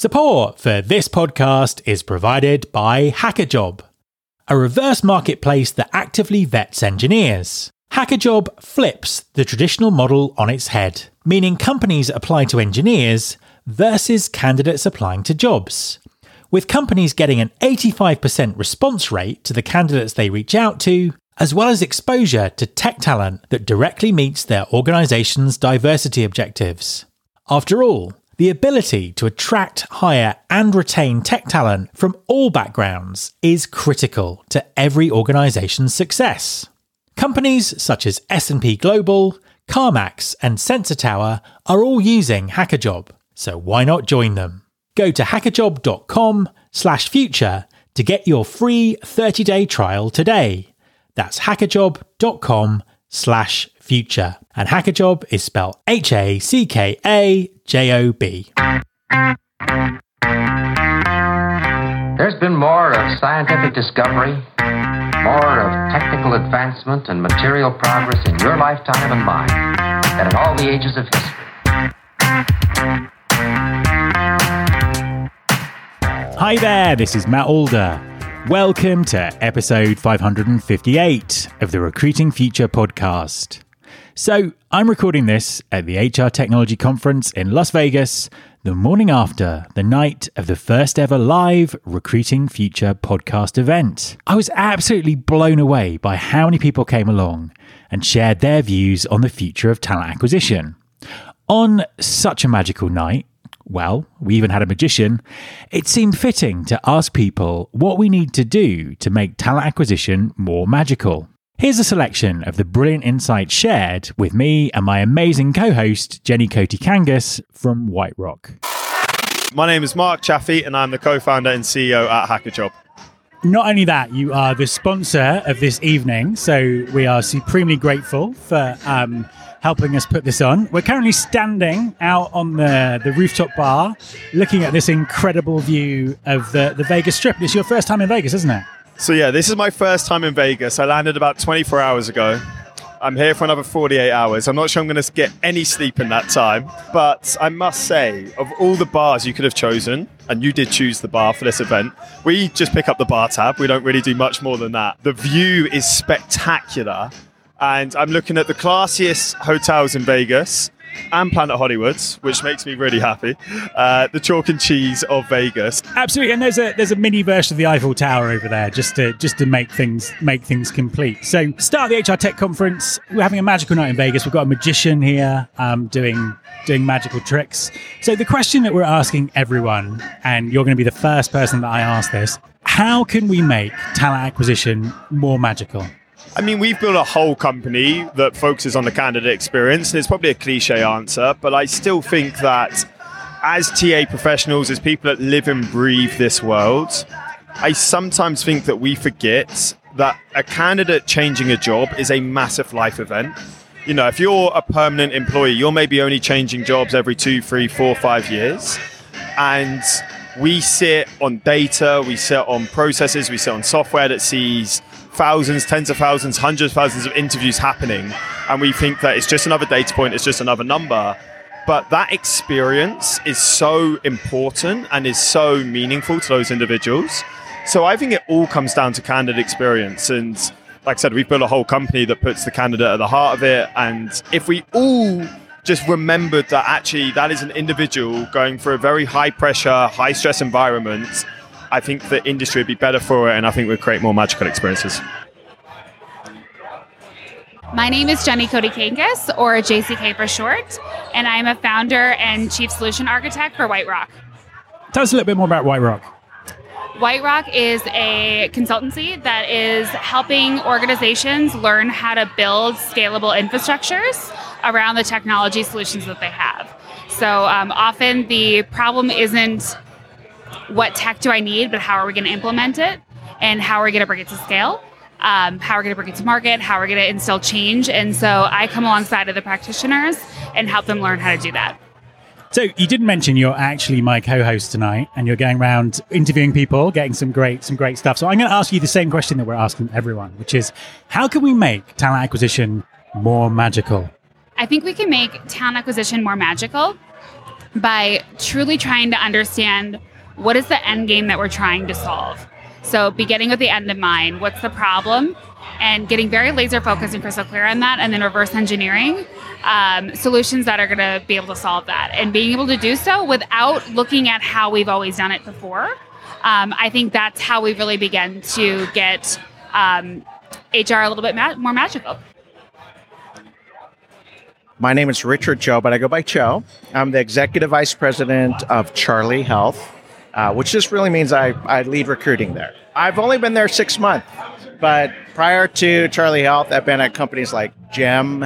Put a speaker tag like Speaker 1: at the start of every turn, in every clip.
Speaker 1: Support for this podcast is provided by hackajob, a reverse marketplace that actively vets engineers. hackajob flips the traditional model on its head, meaning companies apply to engineers versus candidates applying to jobs. With companies getting an 85% response rate to the candidates they reach out to, as well as exposure to tech talent that directly meets their organization's diversity objectives. After all, the ability to attract, hire, and retain tech talent from all backgrounds is critical to every organization's success. Companies such as S&P Global, CarMax, and Sensor Tower are all using hackajob, so why not join them? Go to hackajob.com/future to get your free 30-day trial today. That's hackajob.com/future. And hackajob is spelled H A C K A J O B.
Speaker 2: There's been more of scientific discovery, more of technical advancement and material progress in your lifetime and mine than in all the ages of history.
Speaker 1: Hi there, this is Matt Alder. Welcome to episode 558 of the Recruiting Future podcast. So, I'm recording this at the HR Technology Conference in Las Vegas the morning after the night of the first ever live Recruiting Future podcast event. I was absolutely blown away by how many people came along and shared their views on the future of talent acquisition. On such a magical night, well, we even had a magician, it seemed fitting to ask people what we need to do to make talent acquisition more magical. Here's a selection of the brilliant insights shared with me and my amazing co host, Jenny Cotie Kangas from White Rock.
Speaker 3: My name is Mark Chaffey, and I'm the co founder and CEO at hackajob.
Speaker 1: Not only that, you are the sponsor of this evening, so we are supremely grateful for um, helping us put this on. We're currently standing out on the, the rooftop bar looking at this incredible view of the, the Vegas Strip. It's your first time in Vegas, isn't it?
Speaker 3: So, yeah, this is my first time in Vegas. I landed about 24 hours ago. I'm here for another 48 hours. I'm not sure I'm going to get any sleep in that time. But I must say, of all the bars you could have chosen, and you did choose the bar for this event, we just pick up the bar tab. We don't really do much more than that. The view is spectacular. And I'm looking at the classiest hotels in Vegas and Planet Hollywoods, which makes me really happy. Uh, the chalk and cheese of Vegas.
Speaker 1: Absolutely, and there's a there's a mini version of the Eiffel Tower over there, just to just to make things make things complete. So, start the HR Tech conference. We're having a magical night in Vegas. We've got a magician here um, doing doing magical tricks. So, the question that we're asking everyone, and you're going to be the first person that I ask this: How can we make talent acquisition more magical?
Speaker 3: I mean, we've built a whole company that focuses on the candidate experience. And it's probably a cliche answer, but I still think that as TA professionals, as people that live and breathe this world, I sometimes think that we forget that a candidate changing a job is a massive life event. You know, if you're a permanent employee, you're maybe only changing jobs every two, three, four, five years. And we sit on data, we sit on processes, we sit on software that sees thousands, tens of thousands, hundreds of thousands of interviews happening, and we think that it's just another data point, it's just another number. But that experience is so important and is so meaningful to those individuals. So I think it all comes down to candidate experience. And like I said, we've built a whole company that puts the candidate at the heart of it. And if we all just remembered that actually that is an individual going through a very high pressure, high stress environment I think the industry would be better for it, and I think we'd create more magical experiences.
Speaker 4: My name is Jenny Cotie Kangas, or JCK for short, and I'm a founder and chief solution architect for White Rock.
Speaker 1: Tell us a little bit more about White Rock.
Speaker 4: White Rock is a consultancy that is helping organizations learn how to build scalable infrastructures around the technology solutions that they have. So um, often the problem isn't what tech do I need, but how are we going to implement it, and how are we going to bring it to scale. Um, how are we're going to bring it to market, how are we're going to instill change. And so I come alongside of the practitioners and help them learn how to do that.
Speaker 1: So you didn't mention you're actually my co-host tonight, and you're going around interviewing people, getting some great some great stuff. So I'm going to ask you the same question that we're asking everyone, which is, how can we make talent acquisition more magical?
Speaker 4: I think we can make talent acquisition more magical by truly trying to understand what is the end game that we're trying to solve. So, beginning with the end in mind, what's the problem? And getting very laser focused and crystal clear on that, and then reverse engineering um, solutions that are going to be able to solve that. And being able to do so without looking at how we've always done it before. Um, I think that's how we really begin to get um, HR a little bit ma- more magical.
Speaker 5: My name is Richard Cho, but I go by Cho. I'm the executive vice president of Charlie Health, uh, which just really means I, I lead recruiting there. I've only been there six months, but prior to Charlie Health, I've been at companies like Gem.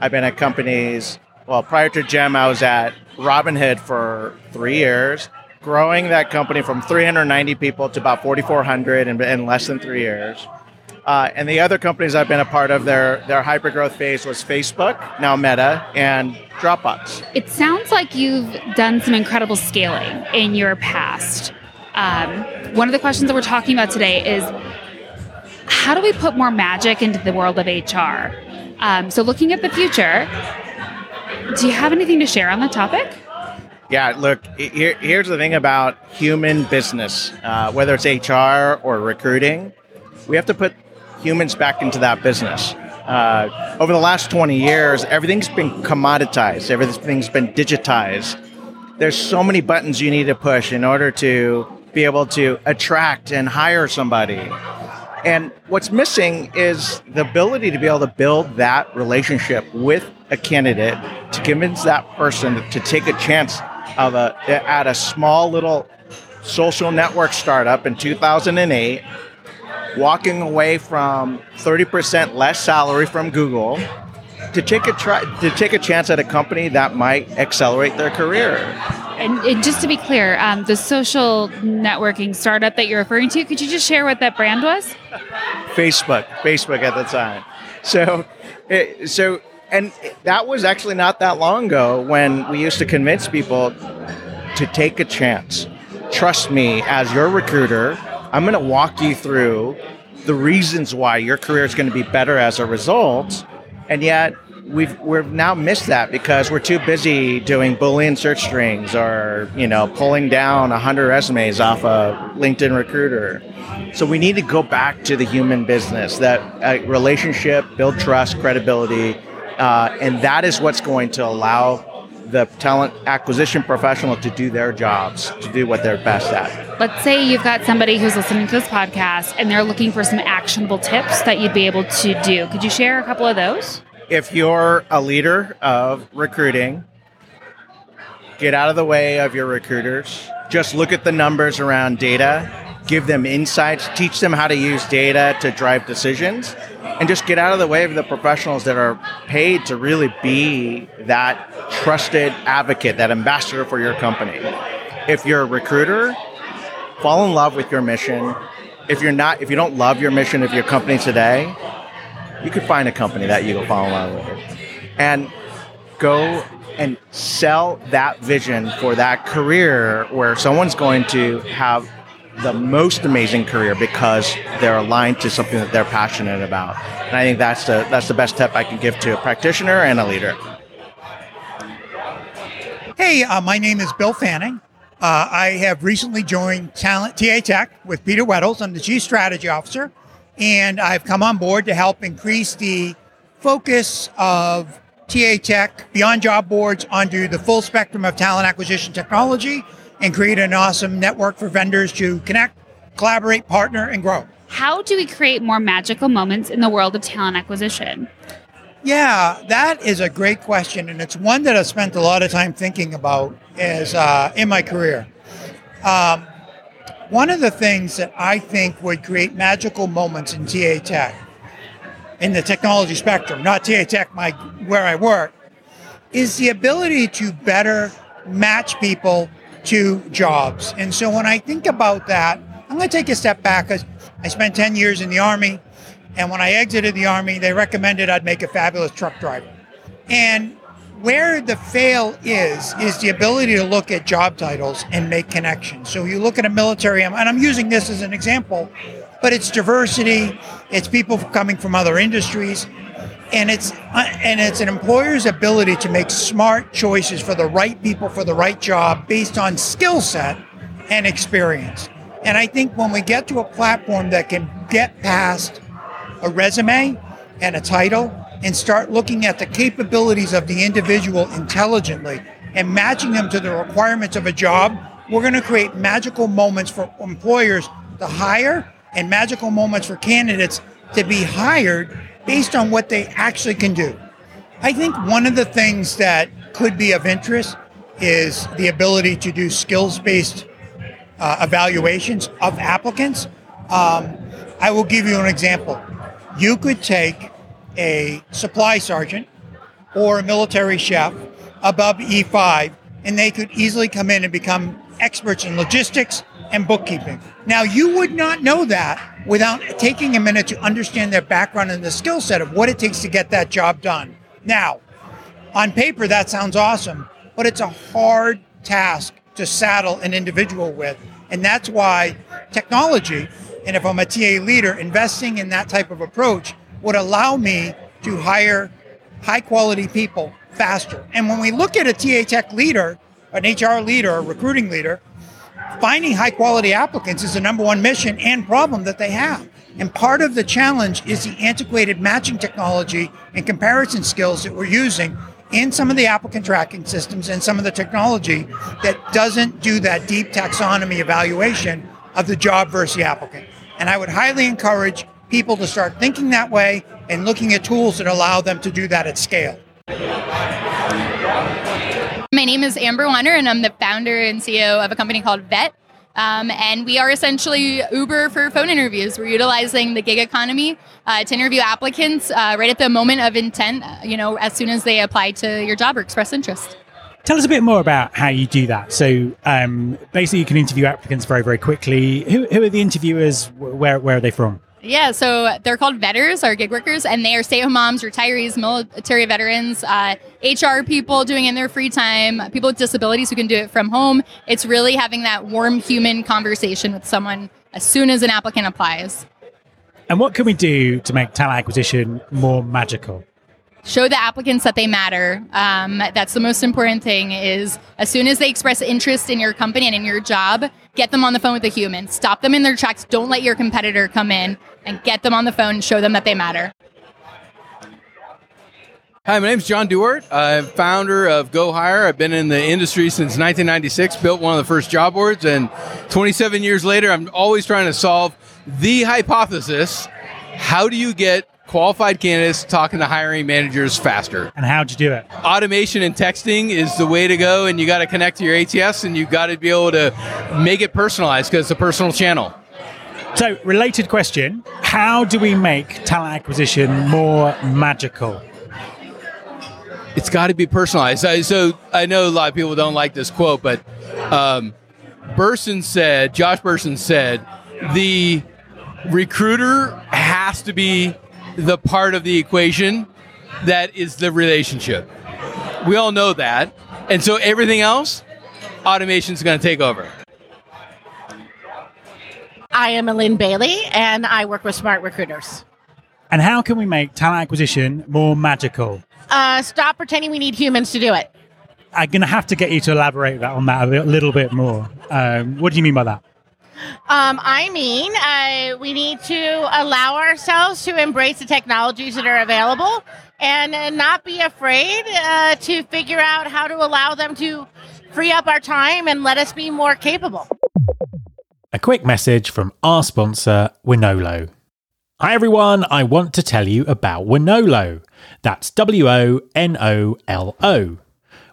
Speaker 5: I've been at companies, well, prior to Gem, I was at Robinhood for three years, growing that company from 390 people to about 4,400 in, in less than three years. Uh, and the other companies I've been a part of, their their hypergrowth phase was Facebook, now Meta, and Dropbox.
Speaker 4: It sounds like you've done some incredible scaling in your past. Um, one of the questions that we're talking about today is how do we put more magic into the world of HR? Um, so, looking at the future, do you have anything to share on the topic?
Speaker 5: Yeah, look, here, here's the thing about human business, uh, whether it's HR or recruiting, we have to put humans back into that business. Uh, over the last 20 years, everything's been commoditized, everything's been digitized. There's so many buttons you need to push in order to be able to attract and hire somebody. And what's missing is the ability to be able to build that relationship with a candidate to convince that person to take a chance of a at a small little social network startup in 2008 walking away from 30% less salary from Google to take a try to take a chance at a company that might accelerate their career.
Speaker 4: And, and just to be clear, um, the social networking startup that you're referring to, could you just share what that brand was?
Speaker 5: Facebook, Facebook at the time. So, it, so, and that was actually not that long ago when we used to convince people to take a chance. Trust me, as your recruiter, I'm going to walk you through the reasons why your career is going to be better as a result. And yet, we've we've now missed that because we're too busy doing Boolean search strings or you know pulling down hundred resumes off a LinkedIn recruiter. So we need to go back to the human business, that uh, relationship, build trust, credibility, uh, and that is what's going to allow the talent acquisition professional to do their jobs, to do what they're best at.
Speaker 4: Let's say you've got somebody who's listening to this podcast and they're looking for some actionable tips that you'd be able to do. Could you share a couple of those?
Speaker 5: If you're a leader of recruiting, get out of the way of your recruiters. Just look at the numbers around data, give them insights, teach them how to use data to drive decisions and just get out of the way of the professionals that are paid to really be that trusted advocate, that ambassador for your company. If you're a recruiter, fall in love with your mission. If you're not, if you don't love your mission of your company today, you could find a company that you will fall in love with, and go and sell that vision for that career where someone's going to have the most amazing career because they're aligned to something that they're passionate about. And I think that's the that's the best tip I can give to a practitioner and a leader.
Speaker 6: Hey, uh, my name is Bill Fanning. Uh, I have recently joined Talent TA Tech with Peter Weddles. I'm the Chief Strategy Officer, and I've come on board to help increase the focus of TA Tech beyond job boards onto the full spectrum of talent acquisition technology and create an awesome network for vendors to connect, collaborate, partner, and grow.
Speaker 4: How do we create more magical moments in the world of talent acquisition?
Speaker 6: Yeah, that is a great question, and it's one that I've spent a lot of time thinking about as uh, in my career. Um, one of the things that I think would create magical moments in TA Tech, in the technology spectrum, not TA Tech, my where I work, is the ability to better match people to jobs. And so when I think about that, I'm going to take a step back because I spent 10 years in the Army. And when I exited the Army, they recommended I'd make a fabulous truck driver. And where the fail is, is the ability to look at job titles and make connections. So you look at a military, and I'm using this as an example, but it's diversity, it's people coming from other industries. And it's uh, and it's an employer's ability to make smart choices for the right people for the right job based on skill set and experience. And I think when we get to a platform that can get past a resume and a title and start looking at the capabilities of the individual intelligently and matching them to the requirements of a job, we're going to create magical moments for employers to hire and magical moments for candidates to be hired based on what they actually can do. I think one of the things that could be of interest is the ability to do skills based uh, evaluations of applicants. Um, I will give you an example. You could take a supply sergeant or a military chef above E5, and they could easily come in and become experts in logistics and bookkeeping. Now, you would not know that without taking a minute to understand their background and the skill set of what it takes to get that job done. Now, on paper, that sounds awesome, but it's a hard task to saddle an individual with. And that's why technology, and if I'm a TA leader, investing in that type of approach would allow me to hire high quality people faster. And when we look at a TA tech leader, an HR leader, a recruiting leader, finding high quality applicants is the number one mission and problem that they have. And part of the challenge is the antiquated matching technology and comparison skills that we're using in some of the applicant tracking systems and some of the technology that doesn't do that deep taxonomy evaluation of the job versus the applicant. And I would highly encourage people to start thinking that way and looking at tools that allow them to do that at scale.
Speaker 7: My name is Amber Wanner, and I'm the founder and CEO of a company called Vet. Um, and we are essentially Uber for phone interviews. We're utilizing the gig economy uh, to interview applicants uh, right at the moment of intent, uh, you know, as soon as they apply to your job or express interest.
Speaker 1: Tell us a bit more about how you do that. So, um, basically, you can interview applicants very, very quickly. Who, who are the interviewers? Where, where are they from?
Speaker 7: Yeah, so they're called vetters, our gig workers, and they are stay-at-home moms, retirees, military veterans, uh, HR people doing in their free time, people with disabilities who can do it from home. It's really having that warm human conversation with someone as soon as an applicant applies.
Speaker 1: And what can we do to make talent acquisition more magical?
Speaker 7: Show the applicants that they matter. Um, that's the most important thing. Is as soon as they express interest in your company and in your job, get them on the phone with a human. Stop them in their tracks. Don't let your competitor come in and get them on the phone. and Show them that they matter.
Speaker 8: Hi, my name is John Duart. I'm founder of Go Hire. I've been in the industry since 1996, built one of the first job boards, and 27 years later, I'm always trying to solve the hypothesis how do you get qualified candidates talking to hiring managers faster.
Speaker 1: And how'd you do it?
Speaker 8: Automation and texting is the way to go, and you got to connect to your ATS and you got to be able to make it personalized because it's a personal channel.
Speaker 1: So, related question How do we make talent acquisition more magical?
Speaker 8: It's got to be personalized. So, I know a lot of people don't like this quote, but um, Bersin said, Josh Bersin said, the recruiter has to be the part of the equation that is the relationship. We all know that. And so everything else, automation is going to take over.
Speaker 9: I am Lynn Bailey, and I work with Smart Recruiters.
Speaker 1: And how can we make talent acquisition more magical?
Speaker 9: Uh, stop pretending we need humans to do it.
Speaker 1: I'm going to have to get you to elaborate that on that a little bit more. Um, what do you mean by that?
Speaker 9: Um, I mean, we need to allow ourselves to embrace the technologies that are available and uh, not be afraid uh, to figure out how to allow them to free up our time and let us be more capable.
Speaker 1: A quick message from our sponsor, Wonolo. Hi everyone, I want to tell you about Wonolo. That's W O N O L O.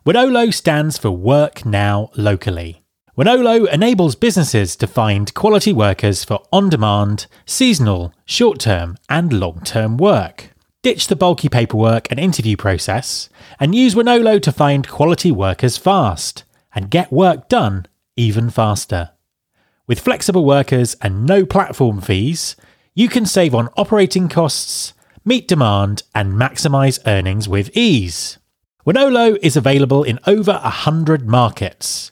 Speaker 1: Wonolo stands for Work Now Locally. Wonolo enables businesses to find quality workers for on demand, seasonal, short term, and long term work. Ditch the bulky paperwork and interview process, and use Wonolo to find quality workers fast and get work done even faster. With flexible workers and no platform fees, you can save on operating costs, meet demand, and maximize earnings with ease. Wonolo is available in over 100 markets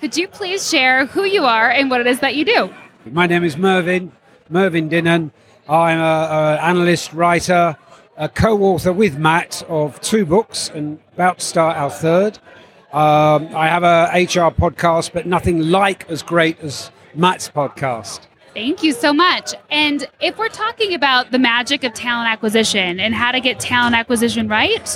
Speaker 4: Could you please share who you are and what it is that you do?
Speaker 10: My name is Mervyn, Mervyn Dinnen. I'm an analyst, writer, a co-author with Matt of two books and about to start our third. Um, I have a HR podcast, but nothing like as great as Matt's podcast.
Speaker 4: Thank you so much. And if we're talking about the magic of talent acquisition and how to get talent acquisition right,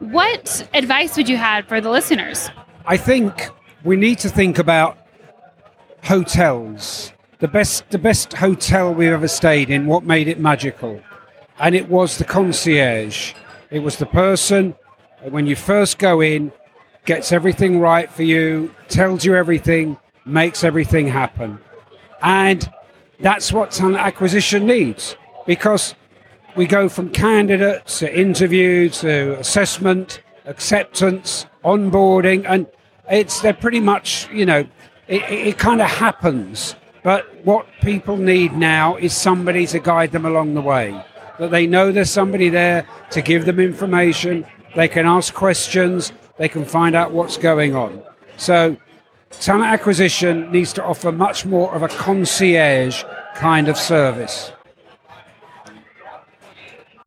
Speaker 4: what advice would you have for the listeners?
Speaker 10: I think we need to think about hotels. The best, the best hotel we've ever stayed in. What made it magical? And it was the concierge. It was the person when you first go in, gets everything right for you, tells you everything, makes everything happen. And that's what talent acquisition needs because we go from candidate to interview to assessment, acceptance, onboarding, and it's they're pretty much you know it, it, it kind of happens. But what people need now is somebody to guide them along the way. That they know there's somebody there to give them information. They can ask questions. They can find out what's going on. So talent acquisition needs to offer much more of a concierge kind of service.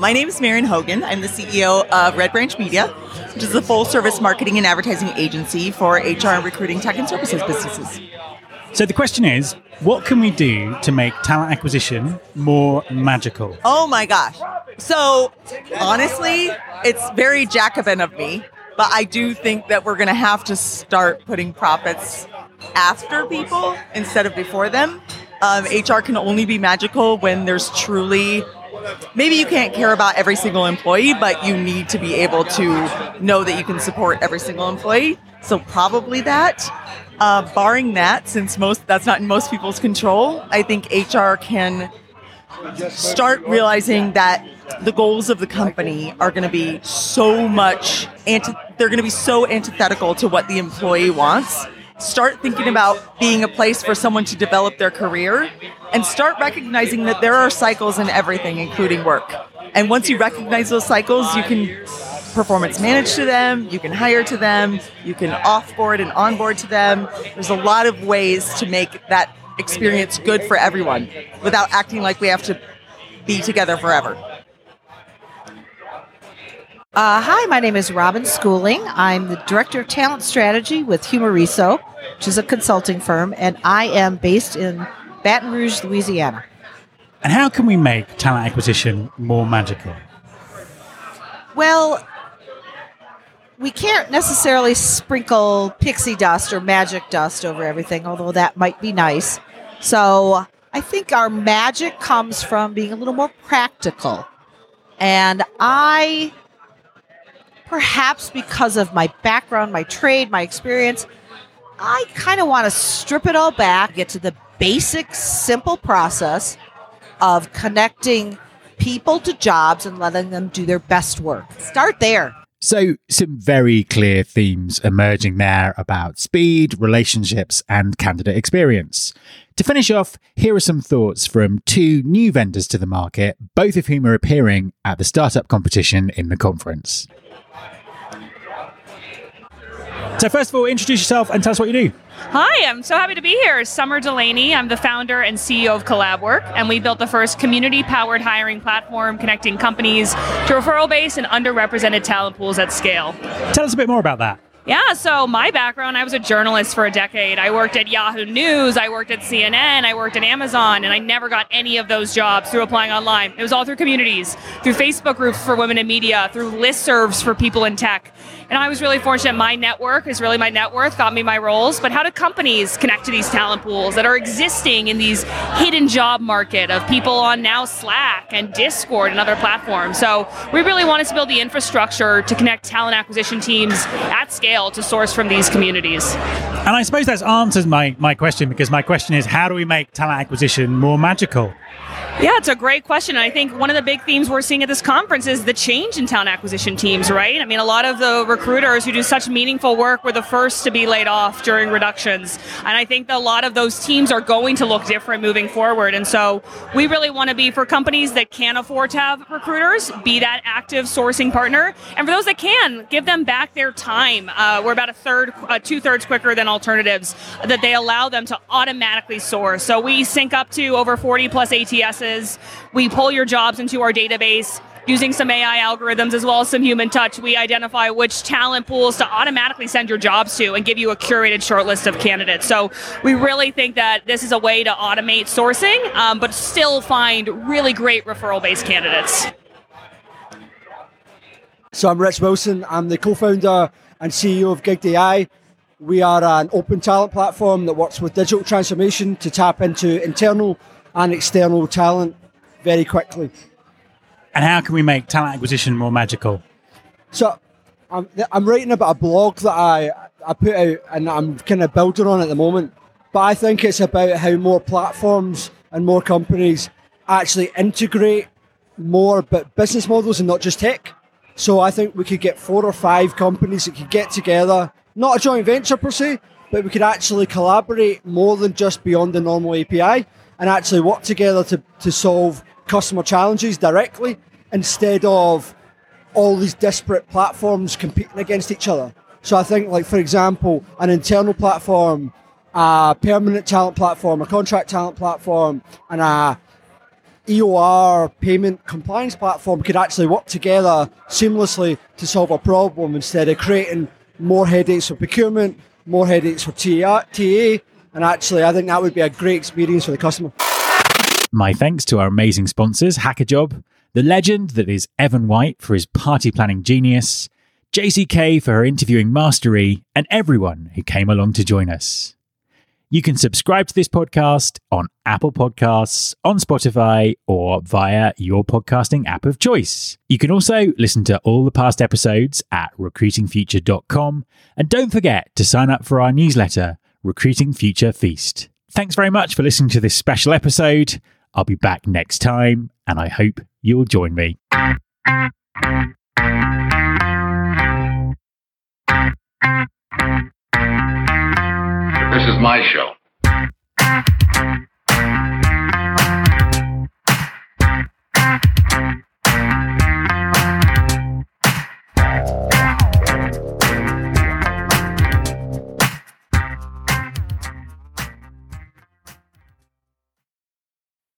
Speaker 11: My name is Maren Hogan. I'm the CEO of Red Branch Media, which is a full service marketing and advertising agency for HR and recruiting tech and services businesses.
Speaker 1: So the question is, what can we do to make talent acquisition more magical?
Speaker 11: Oh my gosh. So, honestly, it's very Jacobin of me, but I do think that we're going to have to start putting profits after people instead of before them. Um, HR can only be magical when there's truly maybe you can't care about every single employee, but you need to be able to know that you can support every single employee. So probably that. Uh, barring that, since most that's not in most people's control, I think HR can start realizing that the goals of the company are going to be so much anti- they're going to be so antithetical to what the employee wants start thinking about being a place for someone to develop their career and start recognizing that there are cycles in everything, including work. And once you recognize those cycles, you can performance manage to them, you can hire to them, you can offboard and onboard to them. There's a lot of ways to make that experience good for everyone without acting like we have to be together forever.
Speaker 12: Uh, hi, my name is Robin Schooling. I'm the Director of Talent Strategy with Humareso, which is a consulting firm, and I am based in Baton Rouge, Louisiana.
Speaker 1: And how can we make talent acquisition more magical?
Speaker 12: Well, we can't necessarily sprinkle pixie dust or magic dust over everything, although that might be nice. So I think our magic comes from being a little more practical. And I perhaps because of my background, my trade, my experience, I kind of want to strip it all back, get to the basic, simple process of connecting people to jobs and letting them do their best work. Start there.
Speaker 1: So, some very clear themes emerging there about speed, relationships, and candidate experience. To finish off, here are some thoughts from two new vendors to the market, both of whom are appearing at the startup competition in the conference. So, first of all, introduce yourself and tell us what you do.
Speaker 13: Hi, I'm so happy to be here. Summer Delaney. I'm the founder and CEO of CollabWork, and we built the first community powered hiring platform connecting companies to referral based and underrepresented talent pools at scale.
Speaker 1: Tell us a bit more about that.
Speaker 13: Yeah, so my background, I was a journalist for a decade. I worked at Yahoo News, I worked at CNN, I worked at Amazon, and I never got any of those jobs through applying online. It was all through communities, through Facebook groups for women in media, through listservs for people in tech. And I was really fortunate. My network is really my net worth, got me my roles. But how do companies connect to these talent pools that are existing in these hidden job market of people on now Slack and Discord and other platforms? So we really wanted to build the infrastructure to connect talent acquisition teams at scale to source from these communities.
Speaker 1: And I suppose that answers my, my question because my question is how do we make talent acquisition more magical?
Speaker 13: Yeah, it's a great question. I think one of the big themes we're seeing at this conference is the change in talent acquisition teams, right? I mean, a lot of the recruiters who do such meaningful work were the first to be laid off during reductions. And I think that a lot of those teams are going to look different moving forward. And so we really want to be for companies that can afford to have recruiters, be that active sourcing partner. And for those that can, give them back their time. Uh, we're about a third, uh, two thirds quicker than alternatives that they allow them to automatically source. So we sync up to over 40 plus ATSs we pull your jobs into our database. Using some AI algorithms as well as some human touch, we identify which talent pools to automatically send your jobs to and give you a curated shortlist of candidates. So we really think that this is a way to automate sourcing, um, but still find really great referral based candidates.
Speaker 14: So I'm Rich Wilson. I'm the co-founder and CEO of Gig.ai. We are an open talent platform that works with digital transformation to tap into internal and external talent very quickly.
Speaker 1: And how can we make talent acquisition more magical?
Speaker 14: So, I'm, I'm writing about a blog that I, I put out and I'm kind of building on at the moment. But I think it's about how more platforms and more companies actually integrate more but business models and not just tech. So I think we could get four or five companies that could get together, not a joint venture per se, but we could actually collaborate more than just beyond the normal API and actually work together to, to solve customer challenges directly instead of all these disparate platforms competing against each other. So I think, like for example, an internal platform, a permanent talent platform, a contract talent platform, and a EOR payment compliance platform could actually work together seamlessly to solve a problem instead of creating more headaches for procurement, more headaches for TA, and actually, I think that would be a great experience for the customer.
Speaker 1: My thanks to our amazing sponsors, hackajob, the legend that is Evan White for his party planning genius, JCK for her interviewing mastery, and everyone who came along to join us. You can subscribe to this podcast on Apple Podcasts, on Spotify, or via your podcasting app of choice. You can also listen to all the past episodes at recruitingfuture.com. And don't forget to sign up for our newsletter Recruiting Future Feast. Thanks very much for listening to this special episode. I'll be back next time, and I hope you'll join me.
Speaker 2: This is my show.